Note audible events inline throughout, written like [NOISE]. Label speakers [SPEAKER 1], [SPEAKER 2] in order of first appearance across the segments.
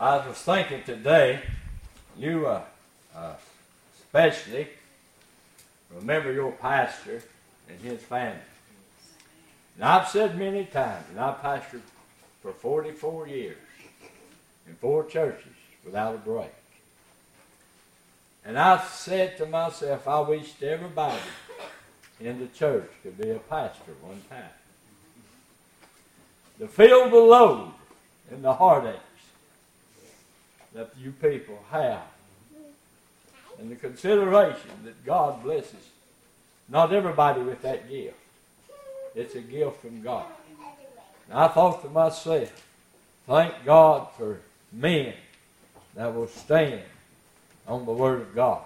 [SPEAKER 1] I was thinking today, you uh, uh, especially remember your pastor and his family. And I've said many times, and I've pastored for 44 years in four churches without a break. And I've said to myself, I wished everybody in the church could be a pastor one time. To feel the load and the heartaches that you people have and the consideration that God blesses not everybody with that gift. It's a gift from God. And I thought to myself, thank God for men that will stand on the Word of God.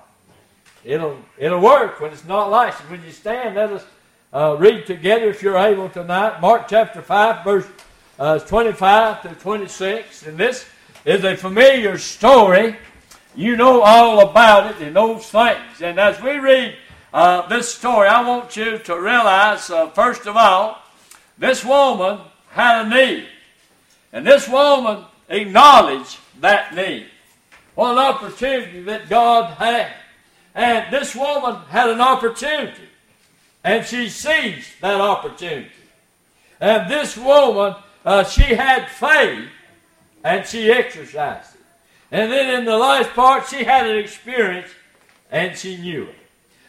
[SPEAKER 1] It'll, it'll work when it's not licensed. When you stand, let us uh, read together if you're able tonight. Mark chapter 5, verse uh, 25 to 26. And this is a familiar story. You know all about it and those things. And as we read uh, this story, I want you to realize, uh, first of all, this woman had a need. And this woman acknowledged that need. What an opportunity that God had. And this woman had an opportunity. And she seized that opportunity. And this woman, uh, she had faith and she exercised it. And then in the last part, she had an experience and she knew it.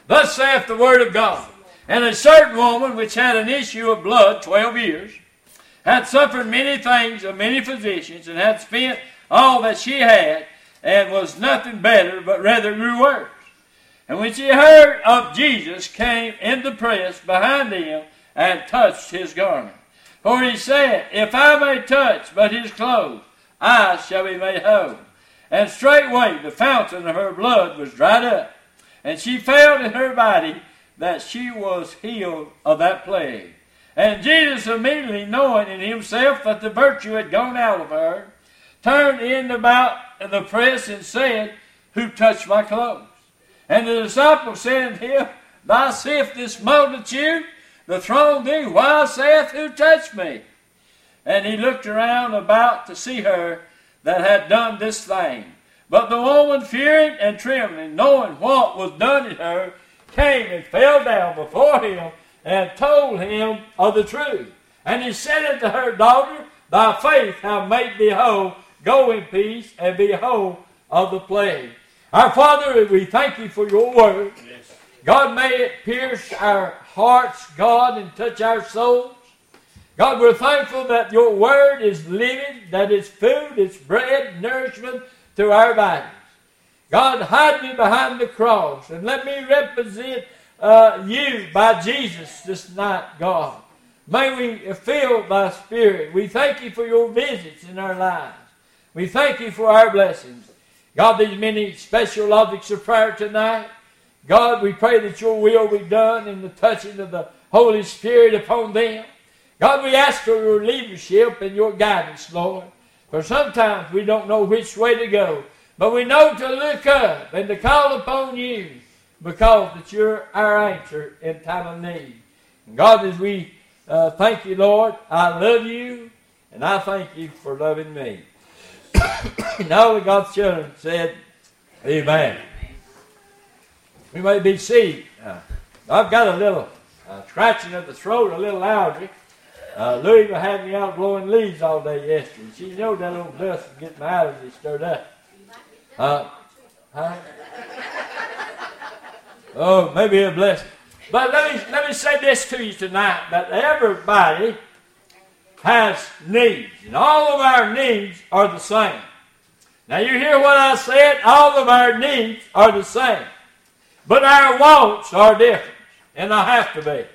[SPEAKER 1] Thus saith the word of God. And a certain woman which had an issue of blood twelve years, had suffered many things of many physicians, and had spent all that she had, and was nothing better, but rather grew worse. And when she heard of Jesus, came in the press behind him, and touched his garment. For he said, If I may touch but his clothes, I shall be made whole. And straightway the fountain of her blood was dried up, and she felt in her body that she was healed of that plague. And Jesus, immediately knowing in himself that the virtue had gone out of her, turned in about the press and said, Who touched my clothes? And the disciples said unto him, seest this multitude, the throng thee, why saith, Who touched me? And he looked around about to see her that had done this thing. But the woman, fearing and trembling, knowing what was done in her, came and fell down before him and told him of the truth. And he said unto her, Daughter, thy faith hath made thee whole. Go in peace and be whole of the plague. Our Father, we thank you for your word. Yes. God, may it pierce our hearts, God, and touch our souls. God, we're thankful that your word is living, that it's food, it's bread, nourishment to our bodies. God, hide me behind the cross and let me represent uh, you by Jesus this night, God. May we feel thy spirit. We thank you for your visits in our lives. We thank you for our blessings. God, these many special objects of prayer tonight. God, we pray that your will be done in the touching of the Holy Spirit upon them. God, we ask for your leadership and your guidance, Lord. For sometimes we don't know which way to go. But we know to look up and to call upon you because that you're our answer in time of need. And God, as we uh, thank you, Lord, I love you and I thank you for loving me. [COUGHS] and all of God's children said, Amen. We may be seated. Uh, I've got a little uh, scratching of the throat, a little allergy. Uh, Louisa had me out blowing leaves all day yesterday. She knew that little dust would get my allergies stirred up. Uh, huh? Oh, maybe a blessing. But let me, let me say this to you tonight that everybody has needs, and all of our needs are the same. Now, you hear what I said? All of our needs are the same. But our wants are different, and I have to be.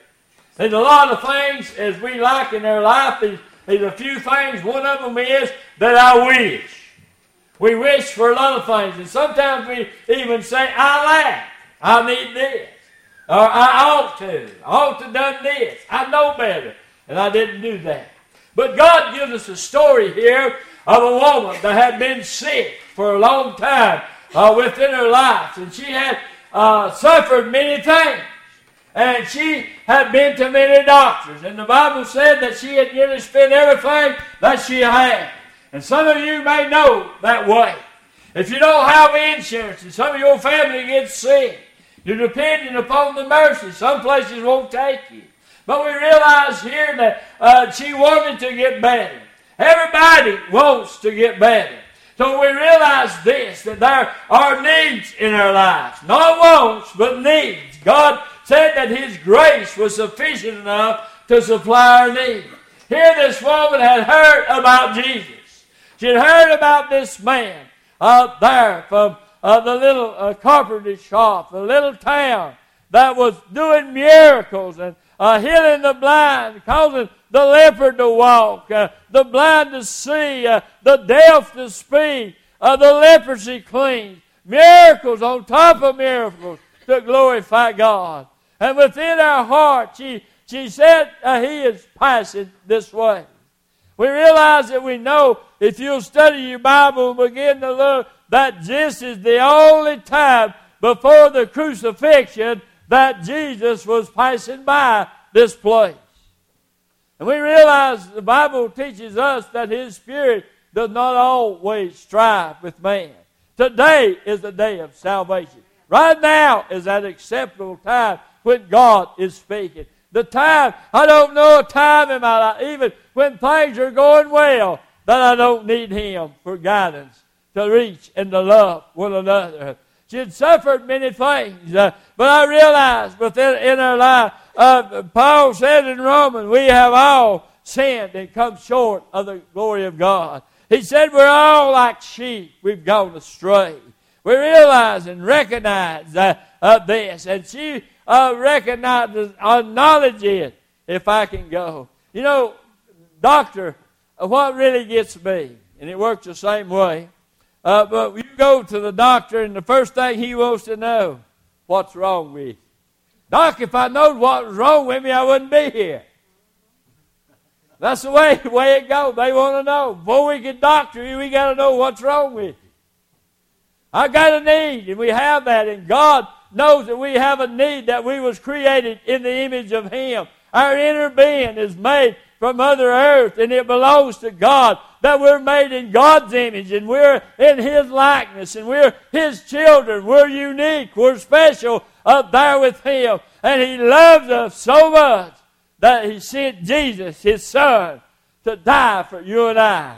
[SPEAKER 1] There's a lot of things as we like in our life. There's, there's a few things. One of them is that I wish. We wish for a lot of things. And sometimes we even say, I lack. I need this. Or I ought to. I ought to have done this. I know better. And I didn't do that. But God gives us a story here of a woman that had been sick for a long time uh, within her life. And she had uh, suffered many things. And she had been to many doctors. And the Bible said that she had nearly spent everything that she had. And some of you may know that way. If you don't have insurance and some of your family gets sick, you're depending upon the mercy. Some places won't take you. But we realize here that uh, she wanted to get better. Everybody wants to get better. So we realize this, that there are needs in our lives. Not wants, but needs. God said that His grace was sufficient enough to supply our needs. Here this woman had heard about Jesus. She had heard about this man out there from uh, the little uh, carpenter shop, the little town that was doing miracles and uh, healing the blind, causing the leper to walk, uh, the blind to see, uh, the deaf to speak, uh, the leprosy clean. Miracles on top of miracles to glorify God. And within our heart, she, she said, uh, He is passing this way. We realize that we know if you'll study your Bible and begin to look, that this is the only time before the crucifixion that Jesus was passing by this place. And we realize the Bible teaches us that His Spirit does not always strive with man. Today is the day of salvation. Right now is that acceptable time when God is speaking. The time, I don't know a time in my life, even when things are going well, that I don't need Him for guidance to reach and to love one another. She had suffered many things, uh, but I realized within in her life uh, Paul said in Romans, we have all sinned and come short of the glory of God. He said we're all like sheep. We've gone astray. We realize and recognize uh, uh, this. And she uh, recognizes, acknowledges it, if I can go. You know, doctor, uh, what really gets me, and it works the same way, uh, but you go to the doctor, and the first thing he wants to know, what's wrong with you? Doc, if I knowed what was wrong with me, I wouldn't be here. That's the way, [LAUGHS] way it goes. They want to know. Before we can doctor you, we got to know what's wrong with you. I got a need, and we have that, and God knows that we have a need that we was created in the image of Him. Our inner being is made from Mother Earth, and it belongs to God. That we're made in God's image, and we're in His likeness, and we're His children. We're unique. We're special up there with Him. And He loves us so much that He sent Jesus, His Son, to die for you and I,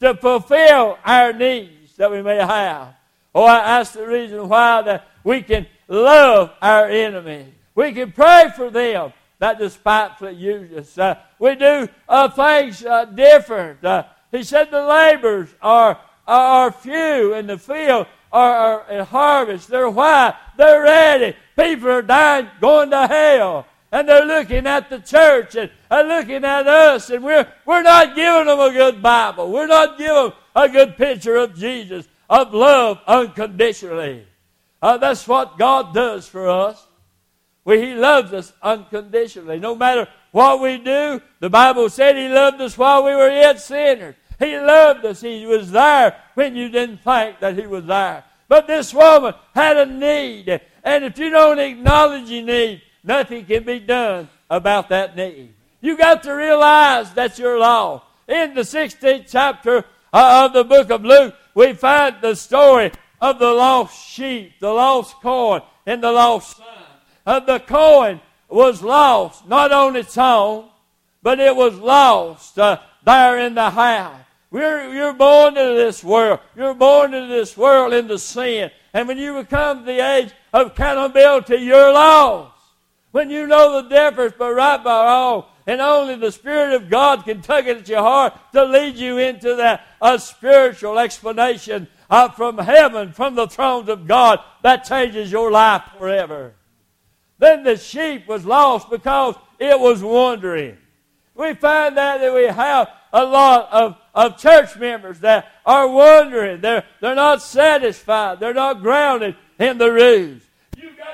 [SPEAKER 1] to fulfill our needs that we may have. Oh, I ask the reason why that we can love our enemies. We can pray for them that despitefully use us. Uh, we do uh, things uh, different. Uh, he said the laborers are, are, few in the field are, in harvest. They're why? They're ready. People are dying, going to hell. And they're looking at the church and, and looking at us, and we're, we're not giving them a good Bible. We're not giving them a good picture of Jesus, of love unconditionally. Uh, that's what God does for us. Well, he loves us unconditionally. No matter what we do, the Bible said He loved us while we were yet sinners. He loved us. He was there when you didn't think that He was there. But this woman had a need. And if you don't acknowledge your need, nothing can be done about that need. You got to realize that's your law. In the 16th chapter of the book of Luke, we find the story of the lost sheep, the lost coin, and the lost son uh, the coin was lost, not on its own, but it was lost uh, there in the house. You're, you're born into this world. You're born into this world into sin. And when you become the age of accountability, you're lost. When you know the difference but right by wrong, and only the Spirit of God can tug it at your heart to lead you into that a spiritual explanation uh, from heaven, from the thrones of God, that changes your life forever. Then the sheep was lost because it was wandering. We find out that we have a lot of, of church members that are wandering. They're, they're not satisfied. They're not grounded in the rules.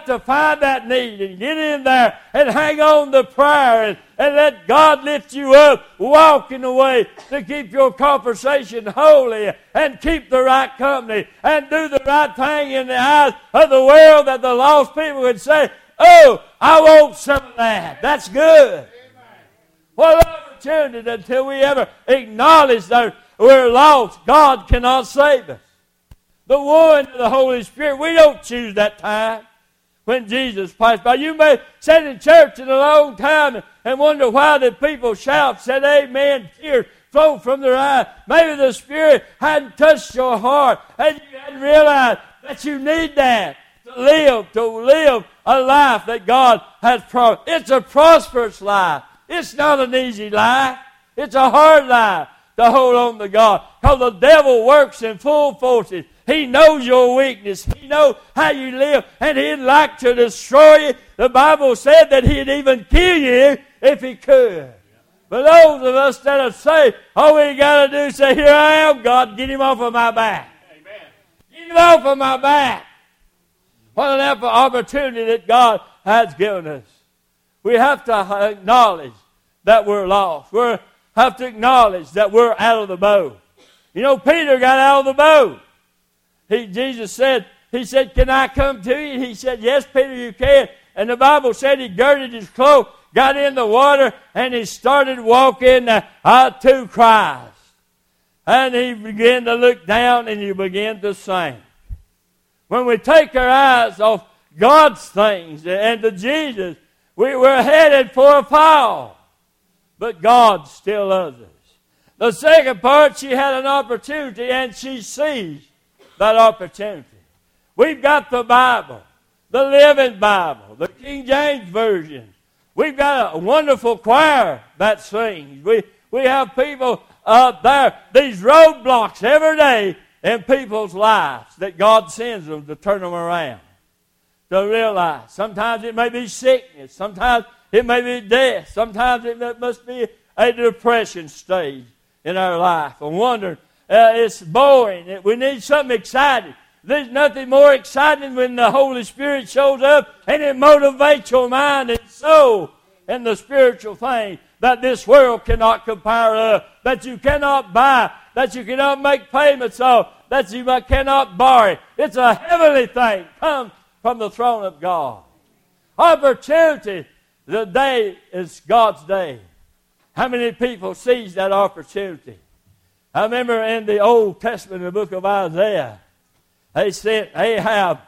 [SPEAKER 1] To find that need and get in there and hang on to prayer and, and let God lift you up, walking away to keep your conversation holy and keep the right company and do the right thing in the eyes of the world that the lost people would say, Oh, I want some of that. That's good. What opportunity until we ever acknowledge our, we're lost, God cannot save us. The one of the Holy Spirit, we don't choose that time when Jesus passed by. You may sit in church in a long time and wonder why the people shout, said amen, tears flow from their eyes. Maybe the Spirit hadn't touched your heart and you hadn't realized that you need that to live, to live a life that God has promised. It's a prosperous life. It's not an easy life. It's a hard life to hold on to God. Because the devil works in full forces. He knows your weakness. He knows how you live. And he'd like to destroy you. The Bible said that he'd even kill you if he could. But those of us that are saved, all we got to do is say, Here I am, God, get him off of my back. Amen. Get him off of my back. What an opportunity that God has given us. We have to acknowledge that we're lost. We have to acknowledge that we're out of the boat. You know, Peter got out of the boat. He, Jesus said, he said, Can I come to you? He said, Yes, Peter, you can. And the Bible said he girded his cloak, got in the water, and he started walking uh, out to Christ. And he began to look down and he began to sing. When we take our eyes off God's things and to Jesus, we, we're headed for a fall. But God still loves us. The second part, she had an opportunity and she seized that opportunity. We've got the Bible, the Living Bible, the King James Version. We've got a wonderful choir that sings. We, we have people up there, these roadblocks every day in people's lives that God sends them to turn them around. To realize sometimes it may be sickness, sometimes it may be death, sometimes it must be a depression stage in our life. I'm wondering uh, it's boring. We need something exciting. There's nothing more exciting when the Holy Spirit shows up and it motivates your mind and soul and the spiritual thing that this world cannot compare to, that you cannot buy, that you cannot make payments of, that you cannot borrow. It's a heavenly thing. Comes from the throne of God. Opportunity. The day is God's day. How many people seize that opportunity? I remember in the Old Testament, in the book of Isaiah, they sent Ahab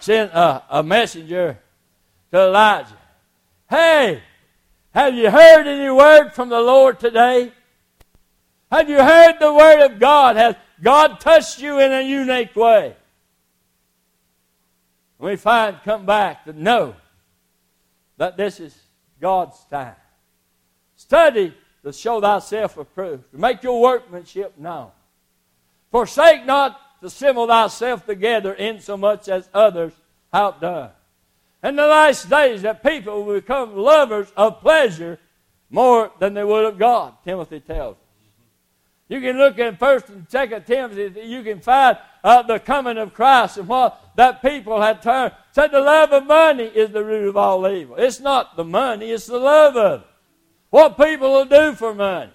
[SPEAKER 1] sent a, a messenger to Elijah. Hey, have you heard any word from the Lord today? Have you heard the word of God? Has God touched you in a unique way? We find come back to know that this is God's time. Study to show thyself approved, to make your workmanship known. Forsake not to assemble thyself together in so much as others have done. In the last days that people will become lovers of pleasure more than they would of God, Timothy tells. You can look in First and Second Timothy. You can find uh, the coming of Christ and what that people had turned. Said the love of money is the root of all evil. It's not the money; it's the love of it. What people will do for money.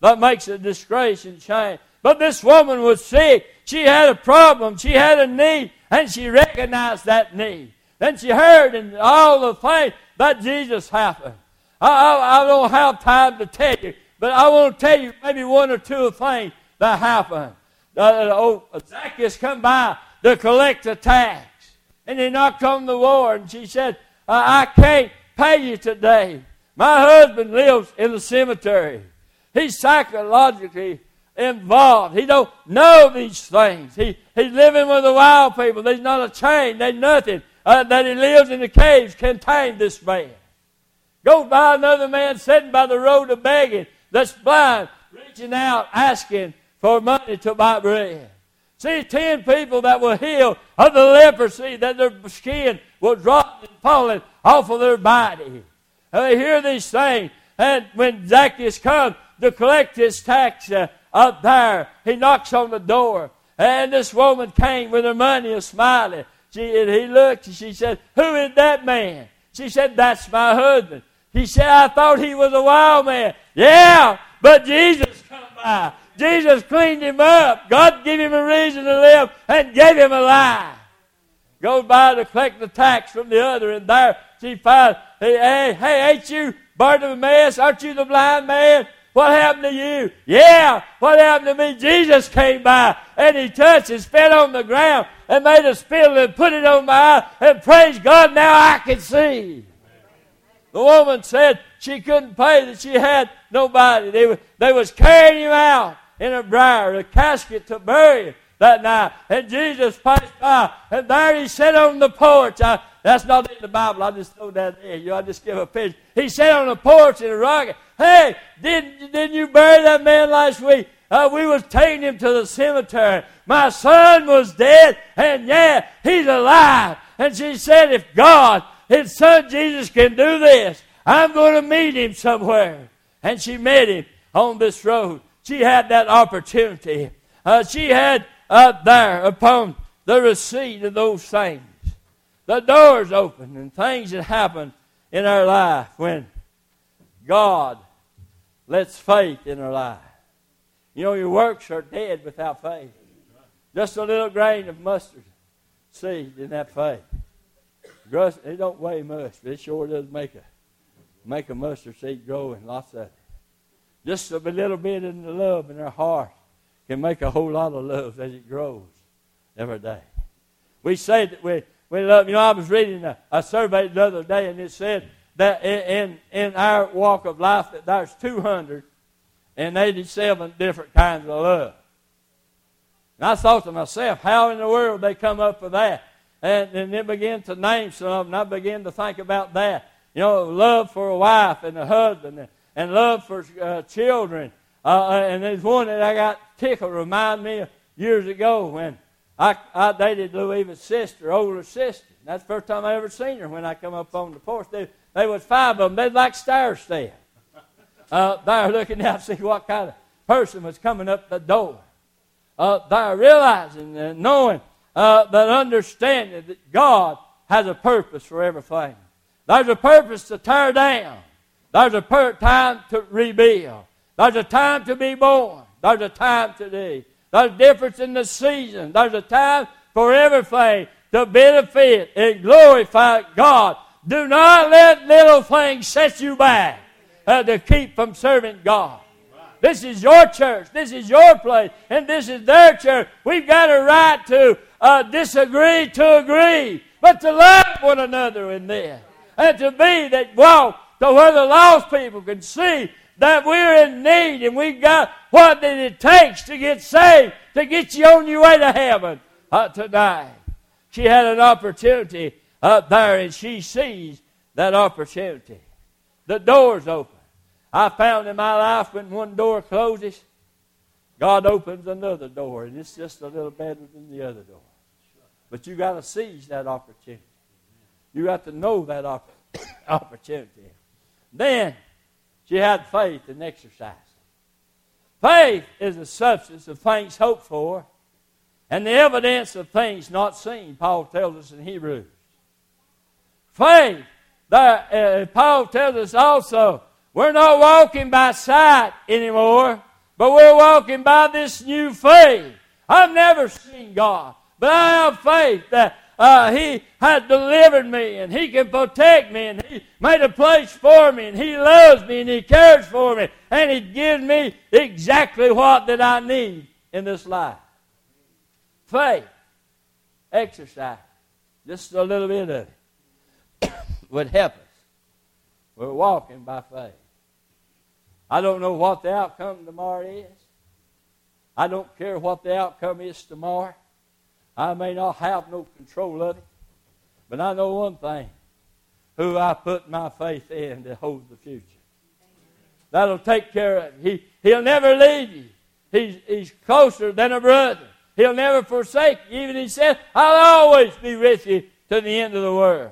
[SPEAKER 1] That makes a disgrace and shame. But this woman was sick. She had a problem. She had a need. And she recognized that need. Then she heard in all the things that Jesus happened. I, I, I don't have time to tell you, but I want to tell you maybe one or two things that happened. Uh, oh, Zacchaeus come by to collect the tax. And he knocked on the door and she said, I can't pay you today. My husband lives in the cemetery. He's psychologically involved. He don't know these things. He, he's living with the wild people. There's not a chain. There's nothing uh, that he lives in the caves can tame this man. Goes by another man sitting by the road of begging that's blind, reaching out, asking for money to buy bread. See, ten people that were healed of the leprosy, that their skin was dropping and falling off of their body. And they hear these things. And when Zacchaeus comes to collect his tax uh, up there, he knocks on the door. And this woman came with her money and smiling. She, and he looked and she said, Who is that man? She said, That's my husband. He said, I thought he was a wild man. Yeah, but Jesus come by. Jesus cleaned him up. God gave him a reason to live and gave him a life. Goes by to collect the tax from the other, and there she finds, hey, hey, ain't you Bartimaeus? Aren't you the blind man? What happened to you? Yeah, what happened to me? Jesus came by and he touched and spit on the ground and made a spittle and put it on my eye and praise God, now I can see. The woman said she couldn't pay, that she had nobody. They, were, they was carrying him out in a briar, a casket to bury him that night. And Jesus passed by, and there he sat on the porch. I, that's not in the Bible. I just throw that there. You know, I just give a picture. He sat on the porch in a rocket. Hey, didn't, didn't you bury that man last week? Uh, we was taking him to the cemetery. My son was dead, and yeah, he's alive. And she said, if God, his son Jesus can do this, I'm going to meet him somewhere. And she met him on this road. She had that opportunity. Uh, she had up there upon the receipt of those things. The doors open and things that happen in our life when God lets faith in our life. You know, your works are dead without faith. Just a little grain of mustard seed in that faith. It don't weigh much, but it sure does make a make a mustard seed grow and lots of it. Just a little bit in the love in our heart can make a whole lot of love as it grows every day. We say that we, we love. You know, I was reading a, a survey the other day, and it said that in, in our walk of life that there's 287 different kinds of love. And I thought to myself, how in the world they come up with that? And, and then began to name some of them, I began to think about that. You know, love for a wife and a husband, and, and love for uh, children. Uh, uh and there's one that I got tickled, remind me of years ago when I, I dated Louisa's sister, older sister. That's the first time I ever seen her when I come up on the porch. They, they was five of them. They'd like stairs there. Uh, they're looking out to [LAUGHS] see what kind of person was coming up the door. Uh, they're realizing and knowing uh, that understanding that God has a purpose for everything. There's a purpose to tear down. There's a per- time to rebuild. There's a time to be born. There's a time today. There's a difference in the season. There's a time for everything to benefit and glorify God. Do not let little things set you back uh, to keep from serving God. This is your church. This is your place. And this is their church. We've got a right to uh, disagree to agree, but to love one another in this. And to be that walk to where the lost people can see that we're in need and we've got what it takes to get saved, to get you on your way to heaven uh, tonight. She had an opportunity up there and she sees that opportunity. The door's open. I found in my life when one door closes, God opens another door, and it's just a little better than the other door. But you got to seize that opportunity. You got to know that op- [COUGHS] opportunity. Then she had faith and exercised. Faith is the substance of things hoped for and the evidence of things not seen, Paul tells us in Hebrews. Faith, uh, Paul tells us also, we're not walking by sight anymore, but we're walking by this new faith. I've never seen God, but I have faith that uh, He has delivered me and He can protect me and He made a place for me and He loves me and He cares for me and He gives me exactly what that I need in this life. Faith, exercise, just a little bit of it [COUGHS] would help us. We're walking by faith. I don't know what the outcome tomorrow is. I don't care what the outcome is tomorrow. I may not have no control of it, but I know one thing who I put my faith in to hold the future. That'll take care of it. He, he'll never leave you. He's, he's closer than a brother. He'll never forsake you. Even he said, I'll always be with you to the end of the world.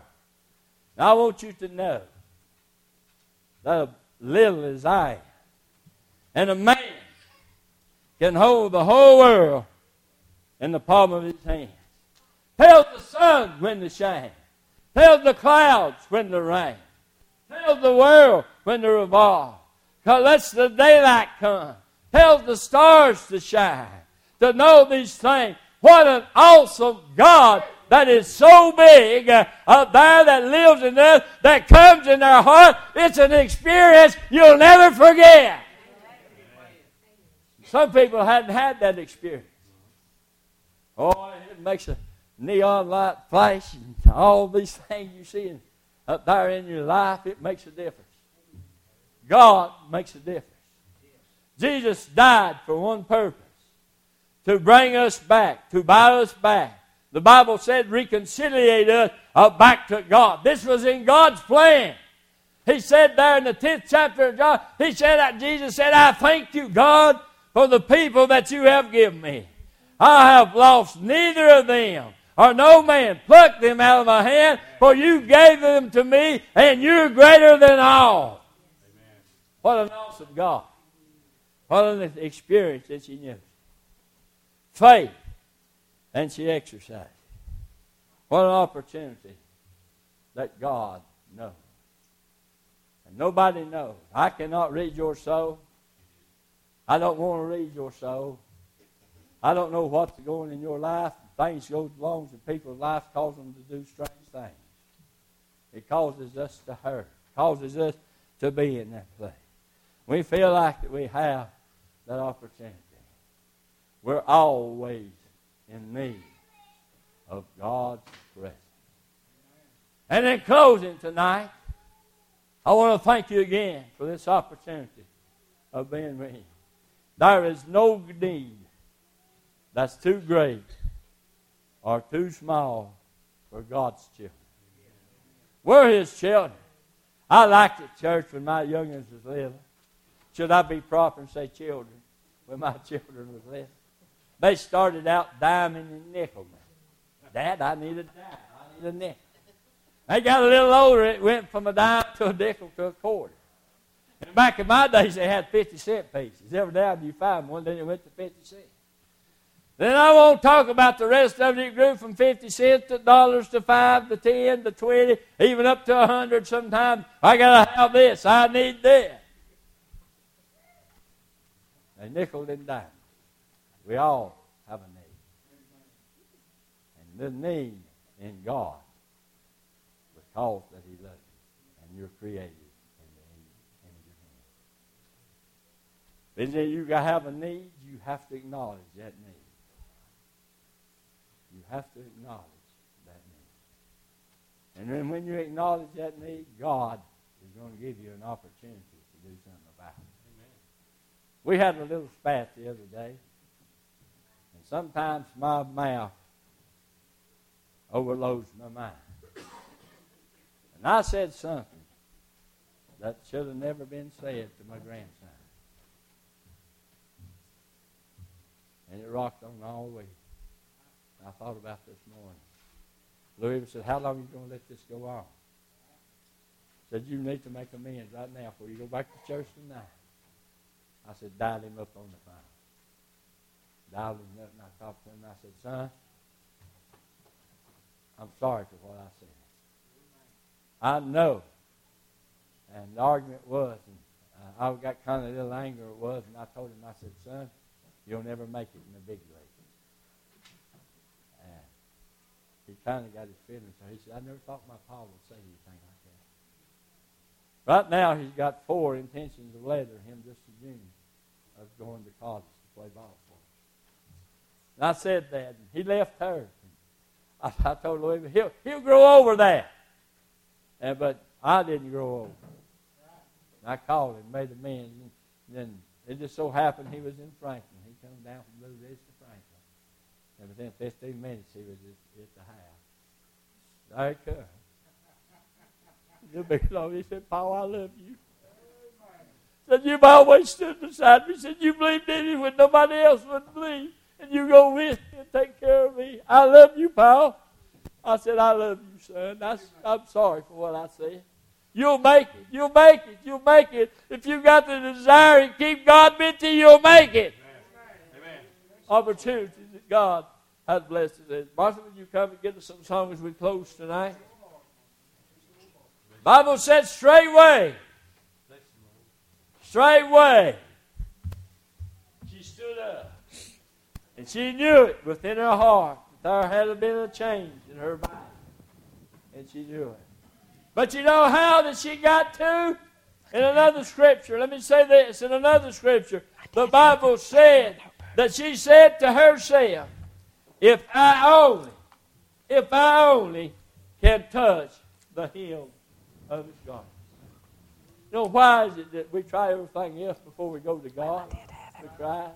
[SPEAKER 1] Now, I want you to know that little as I am, and a man can hold the whole world in the palm of his hand. Tells the sun when to shine. Tells the clouds when to rain. Tells the world when to revolve. Lets the daylight come. Tells the stars to shine. To know these things. What an awesome God that is so big uh, there that lives in us, that comes in our heart. It's an experience you'll never forget. Some people hadn't had that experience. Oh, it makes a neon light flash and all these [LAUGHS] things you see up there in your life, it makes a difference. God makes a difference. Jesus died for one purpose to bring us back, to buy us back. The Bible said, reconciliate us uh, back to God. This was in God's plan. He said there in the 10th chapter of John, he said Jesus said, I thank you, God, for the people that you have given me. I have lost neither of them, or no man plucked them out of my hand, for you gave them to me, and you're greater than all. Amen. What an awesome God. What an experience that she knew. Faith, and she exercised. What an opportunity that God knows. And nobody knows. I cannot read your soul. I don't want to read your soul. I don't know what's going in your life. Things go wrong in people's life cause them to do strange things. It causes us to hurt. causes us to be in that place. We feel like that we have that opportunity. We're always in need of God's presence. And in closing tonight, I want to thank you again for this opportunity of being with you. There is no need that's too great or too small for God's children. We're His children. I liked it, church, when my youngins was little. Should I be proper and say children when my [LAUGHS] children was little? They started out diming and nickel. Dad, I need a dime. I need a nickel. They got a little older. It went from a dime to a nickel to a quarter. And back in my days, they had 50 cent pieces. Every now and you find one, then it went to 50 cents. Then I won't talk about the rest of it. It grew from 50 cents to dollars to 5 to 10 to 20, even up to 100 sometimes. I got to have this. I need this. A nickel and dime. We all have a need. And the need in God because that He loves you and you're created in the image of Him. Then you have a need, you have to acknowledge that need. You have to acknowledge that need. And then when you acknowledge that need, God is going to give you an opportunity to do something about it. Amen. We had a little spat the other day. And sometimes my mouth overloads my mind. And I said something that should have never been said to my grandson. And it rocked on all week. I thought about this morning. Louis said, How long are you going to let this go on? Said, You need to make amends right now before you go back to church tonight. I said, Dial him up on the phone. Dialed him up and I talked to him and I said, Son, I'm sorry for what I said. I know. And the argument was, and uh, I got kind of a little anger it was, and I told him, I said, son, you'll never make it in the big league. And he kind of got his feelings. So he said, I never thought my pa would say anything like that. Right now, he's got four intentions of letter, him just a junior, of going to college to play ball for him. And I said that, and he left her. I, I told Louis, he'll, he'll grow over that. And, but I didn't grow old. I called him, made amends. And then it just so happened he was in Franklin. He come down from Franklin. And within 15 minutes, he was at, at the house. There it comes. The big Lord, he said, Paul, I love you. Said, you've always stood beside me. Said, you believed in me when nobody else would believe. And you go with me and take care of me. I love you, Paul. I said, I love you, son. I, I'm sorry for what I said. You'll make it. You'll make it. You'll make it. If you've got the desire and keep God busy, you'll make it. Opportunities that God has blessed us. Martha, would you come and get us some songs as we close tonight? Bible said straightway. Straightway. She stood up. And she knew it within her heart that there had been a change in her body. And she knew it. But you know how that she got to? In another scripture. Let me say this. In another scripture. The Bible said that she said to herself, If I only, if I only can touch the hem of his garment. You know, why is it that we try everything else before we go to God? We try.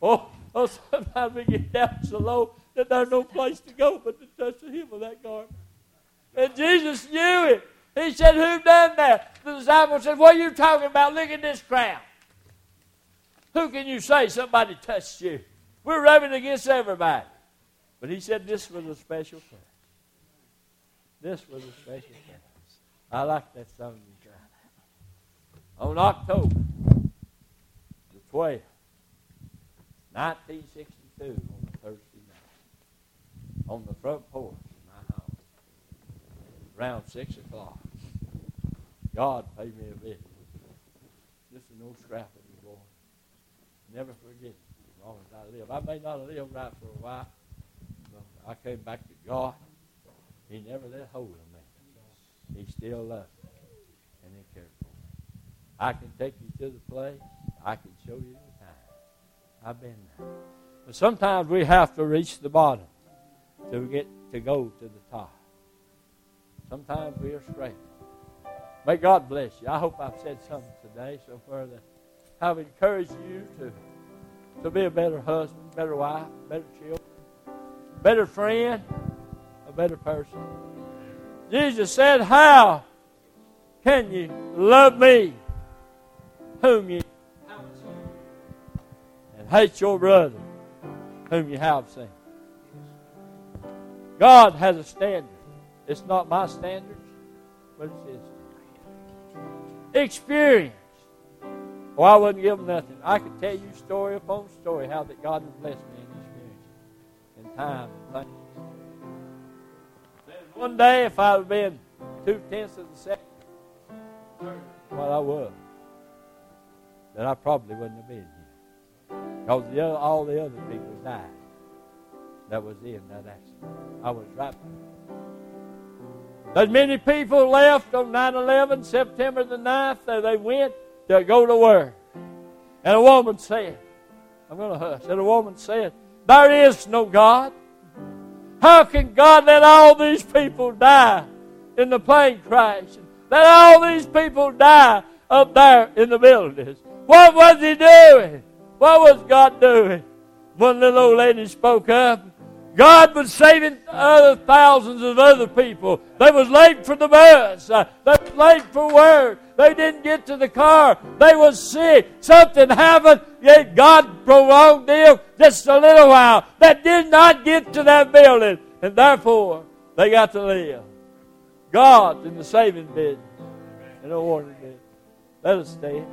[SPEAKER 1] Oh, oh, sometimes we get down so low that there's no place to go but to touch the hem of that garment. And Jesus knew it. He said, Who done that? The disciples said, What are you talking about? Look at this crowd. Who can you say somebody touched you? We're rubbing against everybody. But he said this was a special touch. This was a special touch. I like that song you sang. On October the 12th, 1962, on a Thursday night, on the front porch of my house, around 6 o'clock, God paid me a visit. This is no boy. Never forget as long as I live. I may not live right for a while, but I came back to God. He never let hold of me. He still loves me, and He cares for me. I can take you to the place. I can show you the time. I've been there. But sometimes we have to reach the bottom to get to go to the top. Sometimes we are scraping. May God bless you. I hope I've said something today so far that have encouraged you to, to be a better husband, better wife, better children, better friend, a better person. Jesus said, How can you love me whom you have seen and hate your brother whom you have seen? God has a standard. It's not my standards, but it's His experience. Oh, I wouldn't give them nothing. I could tell you story upon story how that God has blessed me in this experience, in time and things. One day, if I had been two tenths of the second, what I was, then I probably wouldn't have been here. Because all the other people died that was in that accident. I was right there. There's many people left on 9-11, September the 9th, that they went to go to work. And a woman said, I'm going to hush, and a woman said, there is no God. How can God let all these people die in the plane crash? Let all these people die up there in the buildings. What was he doing? What was God doing? One little old lady spoke up God was saving other thousands of other people. They was late for the bus. They was late for work. They didn't get to the car. They was sick. Something happened. Yet God prolonged them just a little while. That did not get to that building. And therefore, they got to live. God's in the saving business and the warning business. Let us stand.